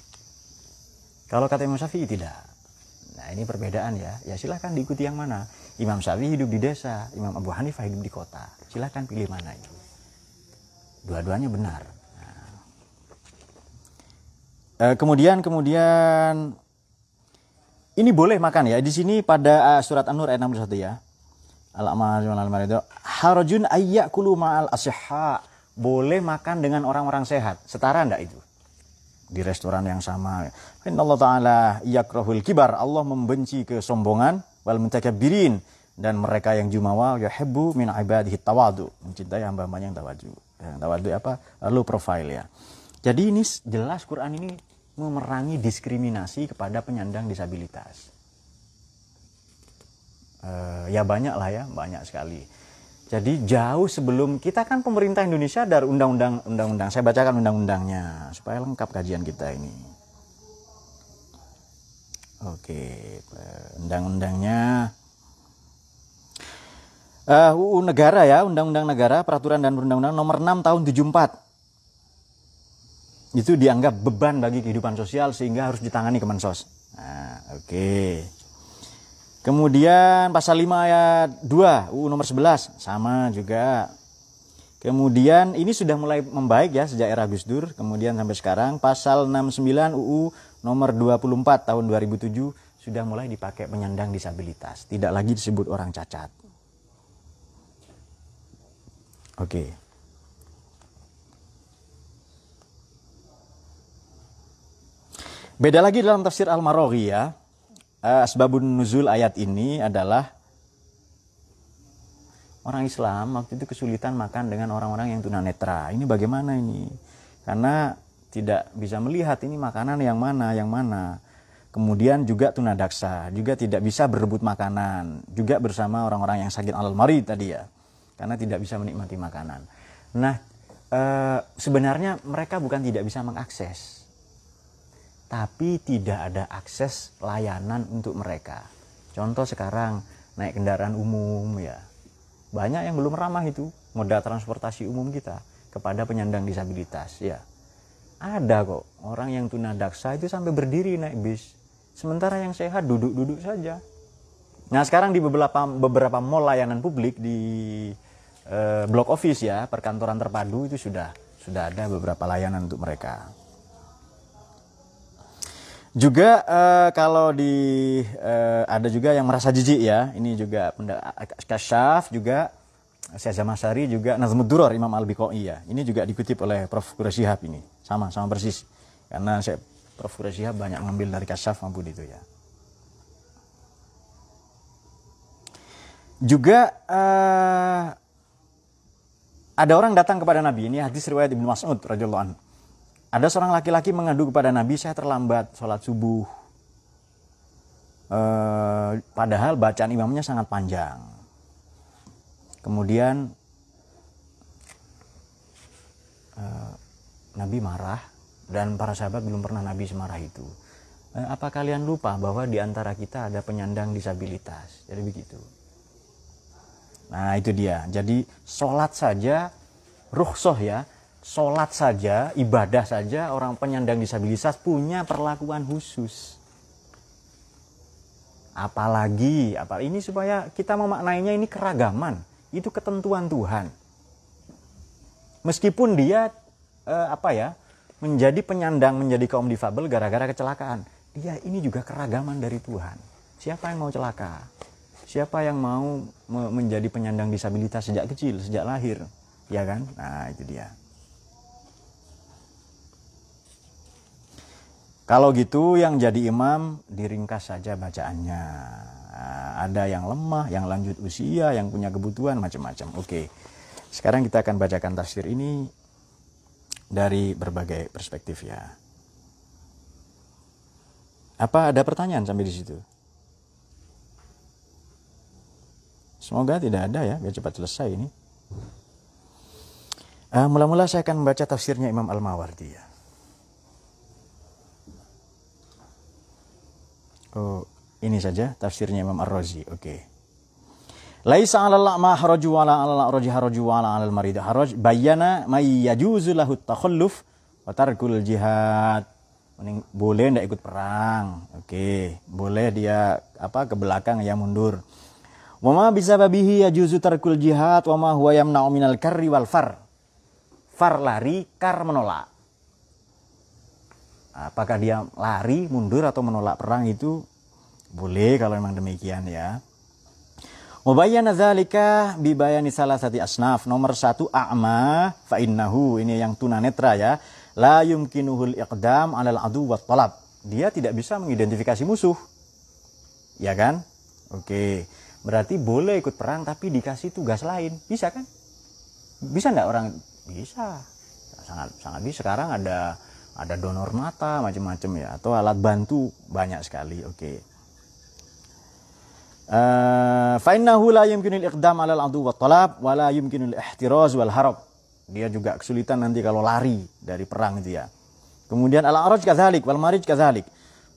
Kalau kata Imam Syafi'i tidak. Nah, ini perbedaan ya. Ya silahkan diikuti yang mana Imam Syafi'i hidup di desa, Imam Abu Hanifah hidup di kota. Silahkan pilih mana itu. Dua-duanya benar. Nah. Eh, kemudian kemudian ini boleh makan ya. Di sini pada uh, surat An-Nur ayat 61 ya. Harajun ayyakulu ma'al asihha. Boleh makan dengan orang-orang sehat. Setara enggak itu? Di restoran yang sama. Inna Allah Ta'ala yakrahul kibar. Allah membenci kesombongan wal mutakabbirin dan mereka yang jumawa yuhibbu min ibadihi tawadu mencintai hamba-hambanya yang tawadu yang tawadu apa low profile ya jadi ini jelas Quran ini memerangi diskriminasi kepada penyandang disabilitas. Uh, ya banyak lah ya banyak sekali. Jadi jauh sebelum kita kan pemerintah Indonesia dari undang-undang undang-undang saya bacakan undang-undangnya supaya lengkap kajian kita ini. Oke, undang-undangnya. Uh, UU negara ya, undang-undang negara, peraturan dan perundang-undang nomor 6 tahun 74. Itu dianggap beban bagi kehidupan sosial sehingga harus ditangani Kemensos. Nah, oke. Okay. Kemudian pasal 5 ayat 2 UU nomor 11 sama juga. Kemudian ini sudah mulai membaik ya sejak era Gus Dur, kemudian sampai sekarang pasal 69 UU nomor 24 tahun 2007 sudah mulai dipakai penyandang disabilitas, tidak lagi disebut orang cacat. Oke. Beda lagi dalam tafsir Al-Maraghi ya. Uh, asbabun nuzul ayat ini adalah orang Islam waktu itu kesulitan makan dengan orang-orang yang tunanetra. Ini bagaimana ini? Karena tidak bisa melihat ini makanan yang mana, yang mana. Kemudian juga tunadaksa, juga tidak bisa berebut makanan, juga bersama orang-orang yang sakit al mari tadi ya. Karena tidak bisa menikmati makanan. Nah, e, sebenarnya mereka bukan tidak bisa mengakses. Tapi tidak ada akses layanan untuk mereka. Contoh sekarang naik kendaraan umum ya. Banyak yang belum ramah itu moda transportasi umum kita kepada penyandang disabilitas ya ada kok orang yang tunadaksa itu sampai berdiri naik bis. Sementara yang sehat duduk-duduk saja. Nah sekarang di beberapa beberapa mall layanan publik di eh, blok office ya perkantoran terpadu itu sudah sudah ada beberapa layanan untuk mereka. Juga eh, kalau di eh, ada juga yang merasa jijik ya, ini juga kasyaf juga Syekh Masari juga Nazmud Duror Imam Al-Biqai ya. Ini juga dikutip oleh Prof. Quraisyhab ini. Sama, sama persis. Karena saya Prof. Quraisyhab banyak mengambil dari kasyaf maupun itu ya. Juga uh, ada orang datang kepada Nabi. Ini hadis riwayat Ibnu Mas'ud radhiyallahu anhu. Ada seorang laki-laki mengadu kepada Nabi, saya terlambat sholat subuh. Uh, padahal bacaan imamnya sangat panjang Kemudian uh, Nabi marah dan para sahabat belum pernah Nabi semarah itu. Uh, apa kalian lupa bahwa di antara kita ada penyandang disabilitas? Jadi begitu. Nah itu dia. Jadi sholat saja, ruhsoh ya, sholat saja, ibadah saja orang penyandang disabilitas punya perlakuan khusus. Apalagi, apa ini supaya kita memaknainya ini keragaman itu ketentuan Tuhan. Meskipun dia eh, apa ya menjadi penyandang menjadi kaum difabel gara-gara kecelakaan, dia ini juga keragaman dari Tuhan. Siapa yang mau celaka? Siapa yang mau menjadi penyandang disabilitas sejak kecil, sejak lahir? Ya kan? Nah, itu dia. Kalau gitu yang jadi imam diringkas saja bacaannya. Nah, ada yang lemah, yang lanjut usia, yang punya kebutuhan macam-macam. Oke. Sekarang kita akan bacakan tafsir ini dari berbagai perspektif ya. Apa ada pertanyaan sampai di situ? Semoga tidak ada ya, biar cepat selesai ini. Uh, mula-mula saya akan membaca tafsirnya Imam Al-Mawardi ya. Oh, ini saja tafsirnya Imam Ar-Razi. Oke. Okay. Laisa 'alal la'ma haraju wala 'alal a'raji haraju wala 'alal marid haraj bayyana may yajuzu lahu takhalluf wa tarkul jihad. boleh ndak ikut perang. Oke, boleh dia apa ke belakang ya mundur. Wa ma bisababihi yajuzu tarkul jihad wa ma huwa yamna'u minal karri wal far. Far lari, kar menolak. Apakah dia lari, mundur atau menolak perang itu boleh kalau memang demikian ya. Mubayyana dzalika bibayani salah satu asnaf. Nomor satu a'ma fa innahu ini yang tunanetra ya. La yumkinuhul iqdam 'alal adu wa talab. Dia tidak bisa mengidentifikasi musuh. Ya kan? Oke. Berarti boleh ikut perang tapi dikasih tugas lain. Bisa kan? Bisa enggak orang? Bisa. Sangat sangat bisa. Sekarang ada ada donor mata macam-macam ya atau alat bantu banyak sekali. Oke. Eh, fa innahu la yumkinul iqdam 'ala al-'adu wa talab wa la yumkinul ihtiraz wal harab. Dia juga kesulitan nanti kalau lari dari perang itu ya. Kemudian al-a'raj kadzalik wal marij kadzalik.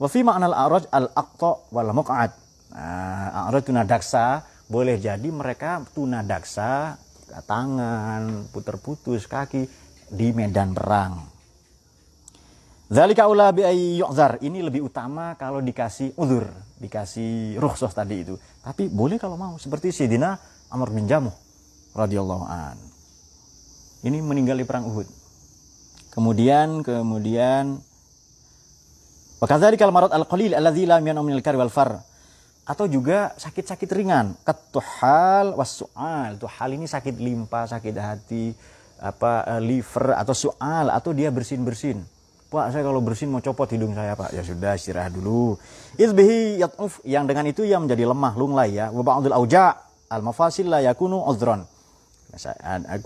Wa fi ma'na al-a'raj al-aqta wal muq'ad. Nah, a'raj tunadaksa boleh jadi mereka tunadaksa tangan, puter-putus kaki di medan perang. Zalika ula bi yu'zar. Ini lebih utama kalau dikasih uzur, dikasih rukhsah tadi itu. Tapi boleh kalau mau seperti Sayyidina Amr bin Jamuh radhiyallahu an. Ini meninggal di perang Uhud. Kemudian kemudian Wakadzalika al-marad al-qalil alladzi lam al wal far. Atau juga sakit-sakit ringan, ketuhal wasu'al. Tuhal ini sakit limpa, sakit hati, apa eh, liver atau su'al atau dia bersin-bersin Pak, saya kalau bersin mau copot hidung saya, Pak. Ya sudah, istirahat dulu. Izbihi yat'uf yang dengan itu yang menjadi lemah lunglai ya. Wa ba'dul auja al mafasil la yakunu udhran.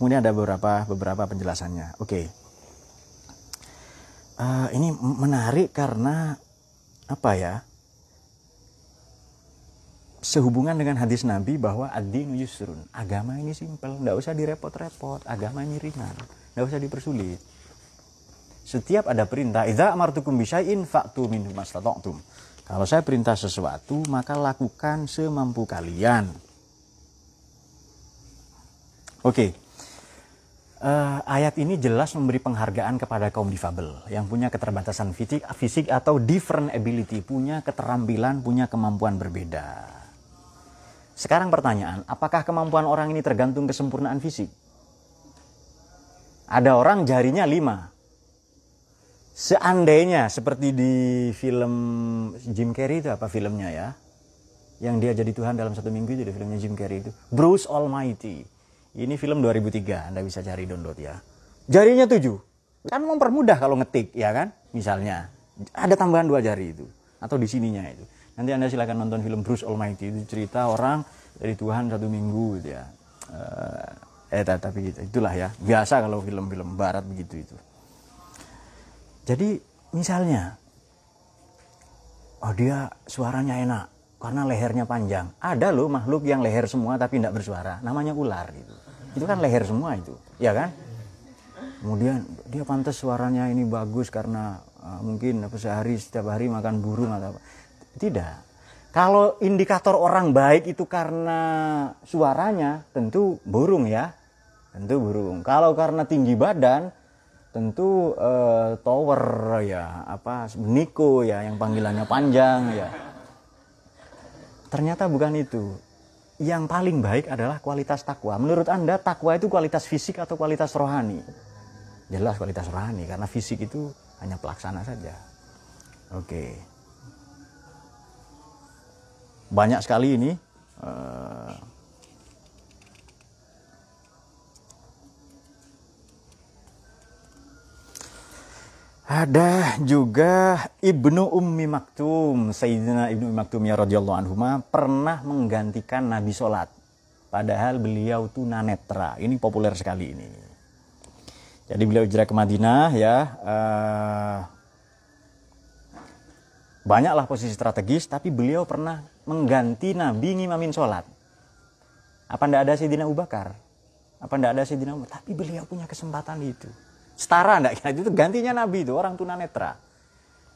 Kemudian ada beberapa beberapa penjelasannya. Oke. Uh, ini menarik karena apa ya? Sehubungan dengan hadis Nabi bahwa ad-dinu yusrun. Agama ini simpel, enggak usah direpot-repot. Agama ini ringan, enggak usah dipersulit. Setiap ada perintah, idza amartukum bisyai'in fa'tu minhu mastata'tum. Kalau saya perintah sesuatu, maka lakukan semampu kalian. Oke. Uh, ayat ini jelas memberi penghargaan kepada kaum difabel yang punya keterbatasan fisik, fisik atau different ability, punya keterampilan, punya kemampuan berbeda. Sekarang pertanyaan, apakah kemampuan orang ini tergantung kesempurnaan fisik? Ada orang jarinya lima, Seandainya seperti di film Jim Carrey itu apa filmnya ya? Yang dia jadi Tuhan dalam satu minggu itu di filmnya Jim Carrey itu. Bruce Almighty. Ini film 2003, Anda bisa cari download ya. Jarinya tujuh. Kan mempermudah kalau ngetik ya kan? Misalnya. Ada tambahan dua jari itu. Atau di sininya itu. Nanti Anda silahkan nonton film Bruce Almighty. Itu cerita orang dari Tuhan satu minggu gitu ya. Eh, eh tapi gitu. Itulah ya. Biasa kalau film-film barat begitu itu. Jadi misalnya, oh dia suaranya enak karena lehernya panjang. Ada loh makhluk yang leher semua tapi tidak bersuara, namanya ular gitu. Itu kan leher semua itu, ya kan? Kemudian dia pantas suaranya ini bagus karena uh, mungkin apa sehari setiap hari makan burung atau apa. Tidak. Kalau indikator orang baik itu karena suaranya, tentu burung ya. Tentu burung. Kalau karena tinggi badan, tentu uh, tower ya apa Niko ya yang panggilannya panjang ya. Ternyata bukan itu. Yang paling baik adalah kualitas takwa. Menurut anda takwa itu kualitas fisik atau kualitas rohani? Jelas kualitas rohani karena fisik itu hanya pelaksana saja. Oke. Banyak sekali ini uh, Ada juga Ibnu Ummi Maktum, Sayyidina Ibnu Ummi Maktum ya radhiyallahu anhu pernah menggantikan Nabi sholat. Padahal beliau tunanetra. Ini populer sekali ini. Jadi beliau hijrah ke Madinah ya. Uh, banyaklah posisi strategis, tapi beliau pernah mengganti Nabi ngimamin sholat. Apa ndak ada Sayyidina Abu Bakar? Apa ndak ada Sayyidina Umar? Tapi beliau punya kesempatan itu setara enggak ya itu gantinya nabi itu orang tunanetra.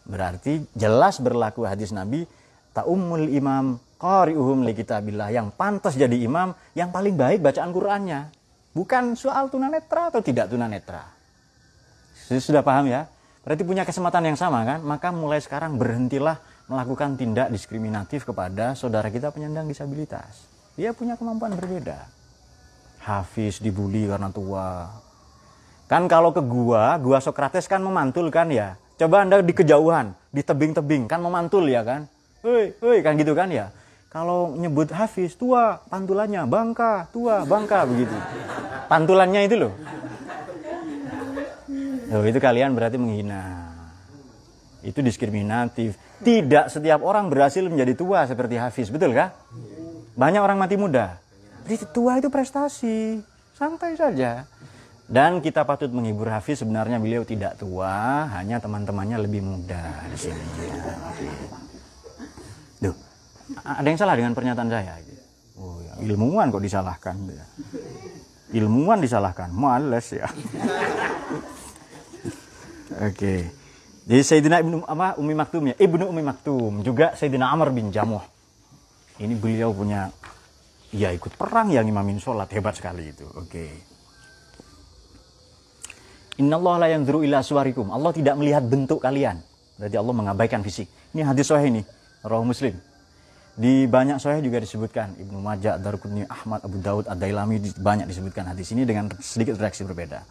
Berarti jelas berlaku hadis nabi taumul imam qari'uhum li kitabillah. Yang pantas jadi imam yang paling baik bacaan Qur'annya. Bukan soal tunanetra atau tidak tunanetra. Sudah paham ya? Berarti punya kesempatan yang sama kan? Maka mulai sekarang berhentilah melakukan tindak diskriminatif kepada saudara kita penyandang disabilitas. Dia punya kemampuan berbeda. Hafiz dibully karena tua Kan kalau ke gua, gua Sokrates kan memantul kan ya. Coba Anda di kejauhan, di tebing-tebing kan memantul ya kan. Hei, hei kan gitu kan ya. Kalau nyebut Hafiz, tua pantulannya, bangka, tua, bangka begitu. Pantulannya itu loh. Loh, itu kalian berarti menghina. Itu diskriminatif. Tidak setiap orang berhasil menjadi tua seperti Hafiz, betul kah? Banyak orang mati muda. Jadi tua itu prestasi. Santai saja. Dan kita patut menghibur Hafiz sebenarnya beliau tidak tua, hanya teman-temannya lebih muda di sini. Duh, ada yang salah dengan pernyataan saya? Oh, ya. ilmuwan kok disalahkan? Ya. Ilmuwan disalahkan, males ya. Oke. Okay. Jadi Sayyidina Ibnu apa Umi Maktum ya, Ibnu Umi Maktum, juga Sayyidina Amr bin Jamuh. Ini beliau punya ya ikut perang yang imamin sholat hebat sekali itu. Oke. Okay. Innallaha la yanzuru ila suwarikum. Allah tidak melihat bentuk kalian. Berarti Allah mengabaikan fisik. Ini hadis sahih ini, Roh Muslim. Di banyak sahih juga disebutkan Ibnu Majah, Daruqutni, Ahmad, Abu Daud, Ad-Dailami banyak disebutkan hadis ini dengan sedikit reaksi berbeda.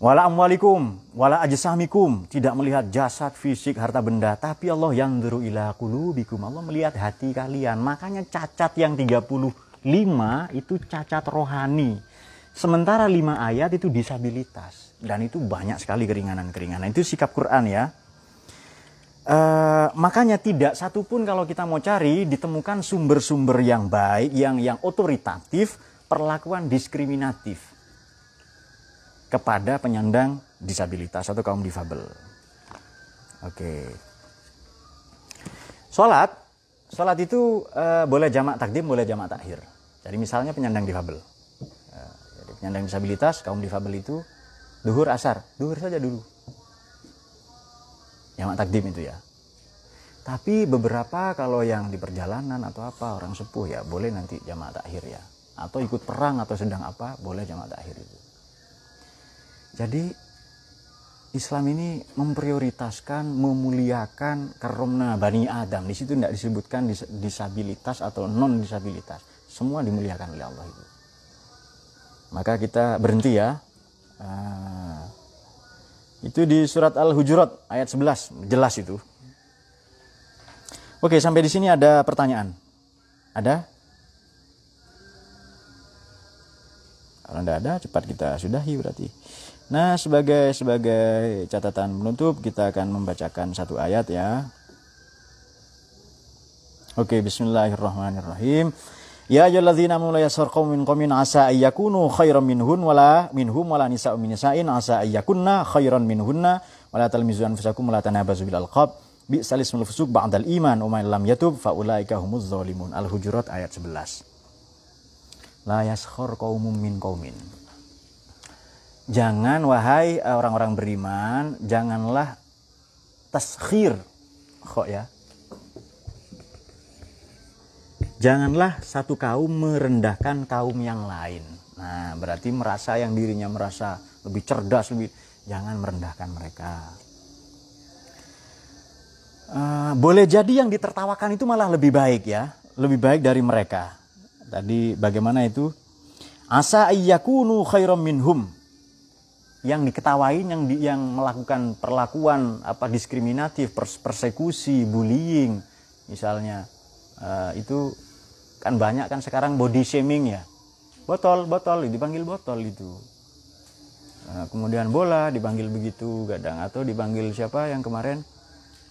Wala amwalikum, wala ajsamikum, tidak melihat jasad, fisik, harta benda, tapi Allah yang duru ila qulubikum. Allah melihat hati kalian. Makanya cacat yang 35 itu cacat rohani Sementara lima ayat itu disabilitas. dan itu banyak sekali keringanan-keringanan. Itu sikap Quran ya. Uh, makanya tidak satupun kalau kita mau cari ditemukan sumber-sumber yang baik, yang yang otoritatif, perlakuan diskriminatif kepada penyandang disabilitas atau kaum difabel. Oke. Sholat, sholat itu uh, boleh jamak takdim, boleh jamak takhir. Jadi misalnya penyandang difabel, penyandang disabilitas, kaum difabel itu duhur asar, duhur saja dulu jamak takdim itu ya tapi beberapa kalau yang di perjalanan atau apa orang sepuh ya boleh nanti jamak takhir ya atau ikut perang atau sedang apa boleh jamak takhir itu jadi Islam ini memprioritaskan, memuliakan karomna bani Adam. Di situ tidak disebutkan disabilitas atau non disabilitas. Semua dimuliakan oleh Allah itu. Maka kita berhenti ya. Ah, itu di surat Al-Hujurat ayat 11, jelas itu. Oke, sampai di sini ada pertanyaan. Ada? Kalau tidak ada, cepat kita sudahi berarti. Nah, sebagai sebagai catatan penutup, kita akan membacakan satu ayat ya. Oke, bismillahirrahmanirrahim. Ya ayyuhalladzina amanu la yaskhar qaumin qaumin asa ayyakunu khairan minhun wala minhum wala nisa'u min nisa'in asa ayyakunna khairan minhunna wala talmizu anfusakum wala tanabazu bil alqab bi salismul fusuq ba'dal iman man lam yatub fa ulaika humuz zalimun. Al hujurat ayat 11 la yaskhar qaumun min qaumin jangan wahai orang-orang beriman janganlah taskhir. Kok ya janganlah satu kaum merendahkan kaum yang lain. Nah, berarti merasa yang dirinya merasa lebih cerdas, lebih jangan merendahkan mereka. Uh, boleh jadi yang ditertawakan itu malah lebih baik ya, lebih baik dari mereka. Tadi bagaimana itu? Asa ayyakunu khairam minhum. Yang diketawain yang di, yang melakukan perlakuan apa diskriminatif, persekusi, bullying misalnya uh, itu kan banyak kan sekarang body shaming ya. Botol botol dipanggil botol itu. Nah, kemudian bola dipanggil begitu kadang atau dipanggil siapa yang kemarin?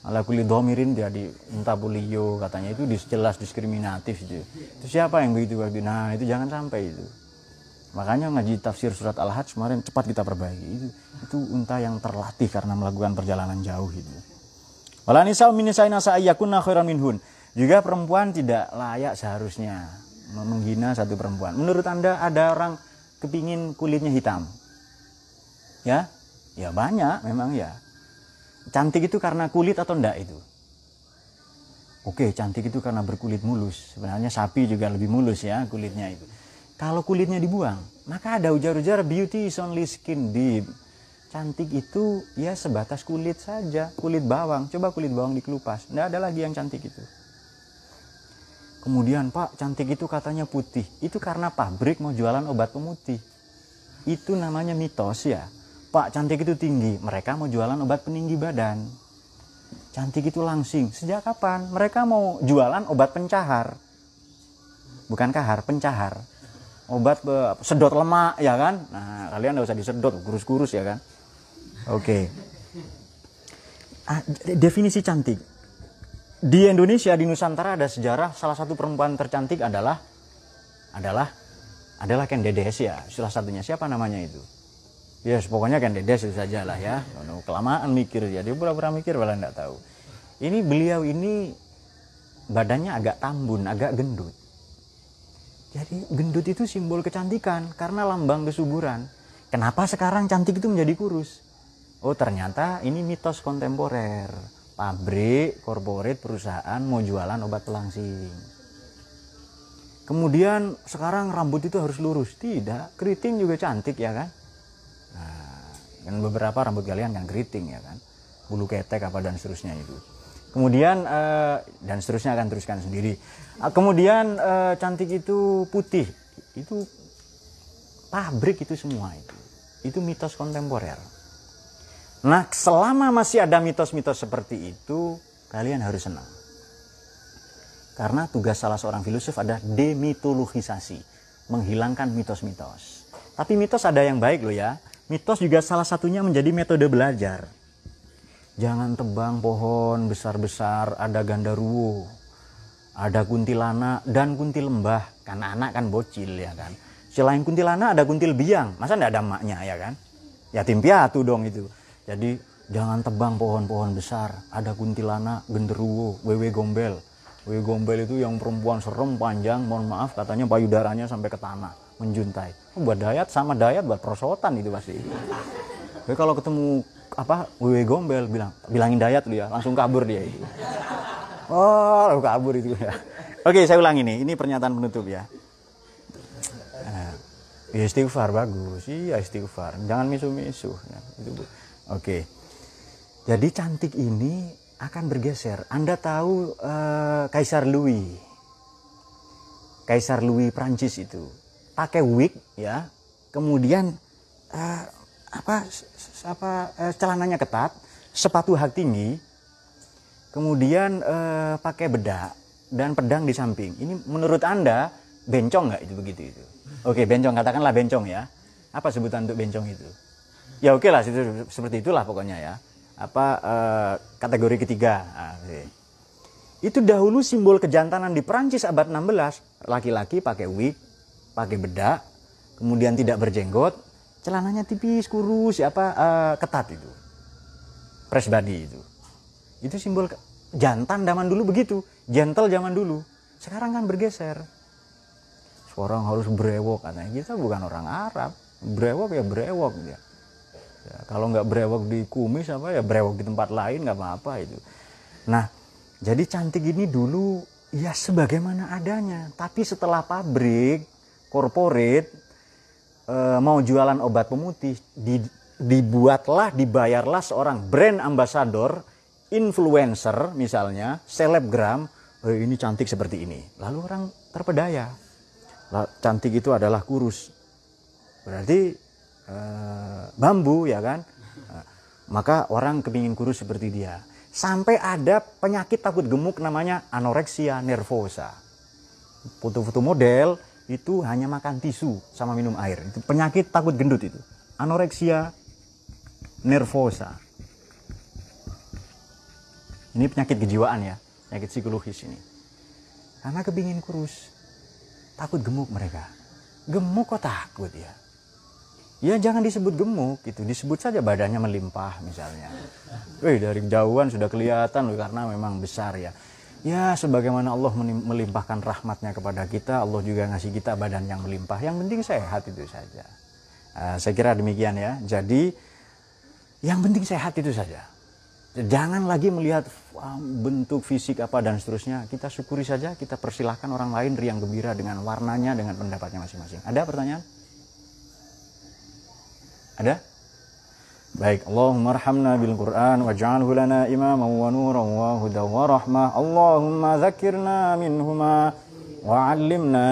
Ala kulit domirin jadi entah bulio katanya itu jelas diskriminatif itu. Itu siapa yang begitu waktu nah itu jangan sampai itu. Makanya ngaji tafsir surat al-hajj kemarin cepat kita perbaiki itu. Itu unta yang terlatih karena melakukan perjalanan jauh itu. Wala nisa min nisaina sa'ayakunna khairan minhun juga perempuan tidak layak seharusnya menghina satu perempuan. Menurut Anda ada orang kepingin kulitnya hitam? Ya? Ya banyak memang ya. Cantik itu karena kulit atau enggak itu? Oke, cantik itu karena berkulit mulus. Sebenarnya sapi juga lebih mulus ya kulitnya itu. Kalau kulitnya dibuang, maka ada ujar-ujar beauty is only skin deep. Cantik itu ya sebatas kulit saja, kulit bawang. Coba kulit bawang dikelupas, enggak ada lagi yang cantik itu. Kemudian Pak cantik itu katanya putih. Itu karena pabrik mau jualan obat pemutih. Itu namanya mitos ya. Pak cantik itu tinggi. Mereka mau jualan obat peninggi badan. Cantik itu langsing. Sejak kapan? Mereka mau jualan obat pencahar. Bukan kahar, pencahar. Obat sedot lemak ya kan? Nah kalian nggak usah disedot, kurus-kurus ya kan? Oke. Okay. Ah, definisi cantik di Indonesia di Nusantara ada sejarah salah satu perempuan tercantik adalah adalah adalah Ken Dedes ya. Salah satunya siapa namanya itu? Ya yes, pokoknya Ken Dedes itu saja lah ya. Kelamaan mikir ya dia pura-pura mikir malah nggak tahu. Ini beliau ini badannya agak tambun agak gendut. Jadi gendut itu simbol kecantikan karena lambang kesuburan. Kenapa sekarang cantik itu menjadi kurus? Oh ternyata ini mitos kontemporer pabrik, korporat, perusahaan mau jualan obat pelangsing. Kemudian sekarang rambut itu harus lurus. Tidak, keriting juga cantik ya kan? Nah, dan beberapa rambut kalian kan keriting ya kan? Bulu ketek apa dan seterusnya itu. Kemudian eh, dan seterusnya akan teruskan sendiri. Ah, kemudian eh, cantik itu putih. Itu pabrik itu semua itu. Itu mitos kontemporer. Nah, selama masih ada mitos-mitos seperti itu, kalian harus senang. Karena tugas salah seorang filosof adalah demitologisasi, menghilangkan mitos-mitos. Tapi mitos ada yang baik loh ya. Mitos juga salah satunya menjadi metode belajar. Jangan tebang pohon besar-besar, ada gandaruwo, ada kuntilanak dan kuntil lembah. Karena anak kan bocil ya kan. Selain kuntilanak ada kuntil biang, masa enggak ada emaknya ya kan? Yatim piatu dong itu. Jadi jangan tebang pohon-pohon besar, ada kuntilanak, genderuwo, wewe gombel. Wewe gombel itu yang perempuan serem panjang, mohon maaf katanya payudaranya sampai ke tanah menjuntai. Oh, buat dayat sama dayat buat prosotan itu pasti. Tapi kalau ketemu apa Wewe Gombel bilang bilangin dayat lu ya, langsung kabur dia itu. Oh, lalu kabur itu ya. Oke, saya ulangi nih. Ini pernyataan penutup ya. Nah, ya istighfar bagus. Iya istighfar. Jangan misu-misu. Ya, itu. Oke. Jadi cantik ini akan bergeser. Anda tahu uh, Kaisar Louis. Kaisar Louis Prancis itu. Pakai wig ya. Kemudian uh, apa apa uh, celananya ketat sepatu hak tinggi. Kemudian uh, pakai bedak dan pedang di samping. Ini menurut anda bencong nggak itu begitu itu? Oke bencong. Katakanlah bencong ya. Apa sebutan untuk bencong itu ya oke lah seperti itulah pokoknya ya apa uh, kategori ketiga nah, itu dahulu simbol kejantanan di Perancis abad 16 laki-laki pakai wig pakai bedak, kemudian tidak berjenggot, celananya tipis, kurus, apa uh, ketat itu. Press body itu. Itu simbol jantan zaman dulu begitu, gentle zaman dulu. Sekarang kan bergeser. Seorang harus brewok katanya. Kita bukan orang Arab. Brewok ya brewok dia. Ya, kalau nggak brewok di kumis apa ya brewok di tempat lain nggak apa-apa itu. Nah, jadi cantik ini dulu ya sebagaimana adanya. Tapi setelah pabrik korporat e, mau jualan obat pemutih di, dibuatlah dibayarlah seorang brand ambassador influencer misalnya selebgram oh, ini cantik seperti ini lalu orang terpedaya cantik itu adalah kurus berarti e, bambu ya kan e, maka orang kepingin kurus seperti dia sampai ada penyakit takut gemuk namanya anoreksia nervosa foto-foto model itu hanya makan tisu sama minum air. Itu penyakit takut gendut itu. Anoreksia nervosa. Ini penyakit kejiwaan ya, penyakit psikologis ini. Karena kepingin kurus, takut gemuk mereka. Gemuk kok takut ya? Ya jangan disebut gemuk gitu, disebut saja badannya melimpah misalnya. Wih dari jauhan sudah kelihatan loh karena memang besar ya. Ya sebagaimana Allah melimpahkan rahmatnya kepada kita Allah juga ngasih kita badan yang melimpah. Yang penting sehat itu saja. Uh, saya kira demikian ya. Jadi yang penting sehat itu saja. Jangan lagi melihat bentuk fisik apa dan seterusnya. Kita syukuri saja kita persilahkan orang lain riang gembira dengan warnanya dengan pendapatnya masing-masing. Ada pertanyaan ada Baik, Allahumma arhamna bil Qur'an waj'alhu lana imaman wa nuran wa hudan wa rahmah. Allahumma dzakirna minhuma wa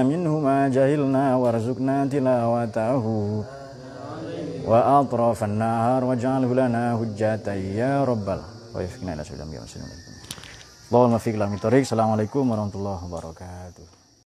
minhuma jahilna warzuqna tilawatahu. Wa atrafan nahar waj'alhu lana hujjatan ya rabbal wa yafikna ila ya Allahumma fiqh Assalamualaikum wabarakatuh.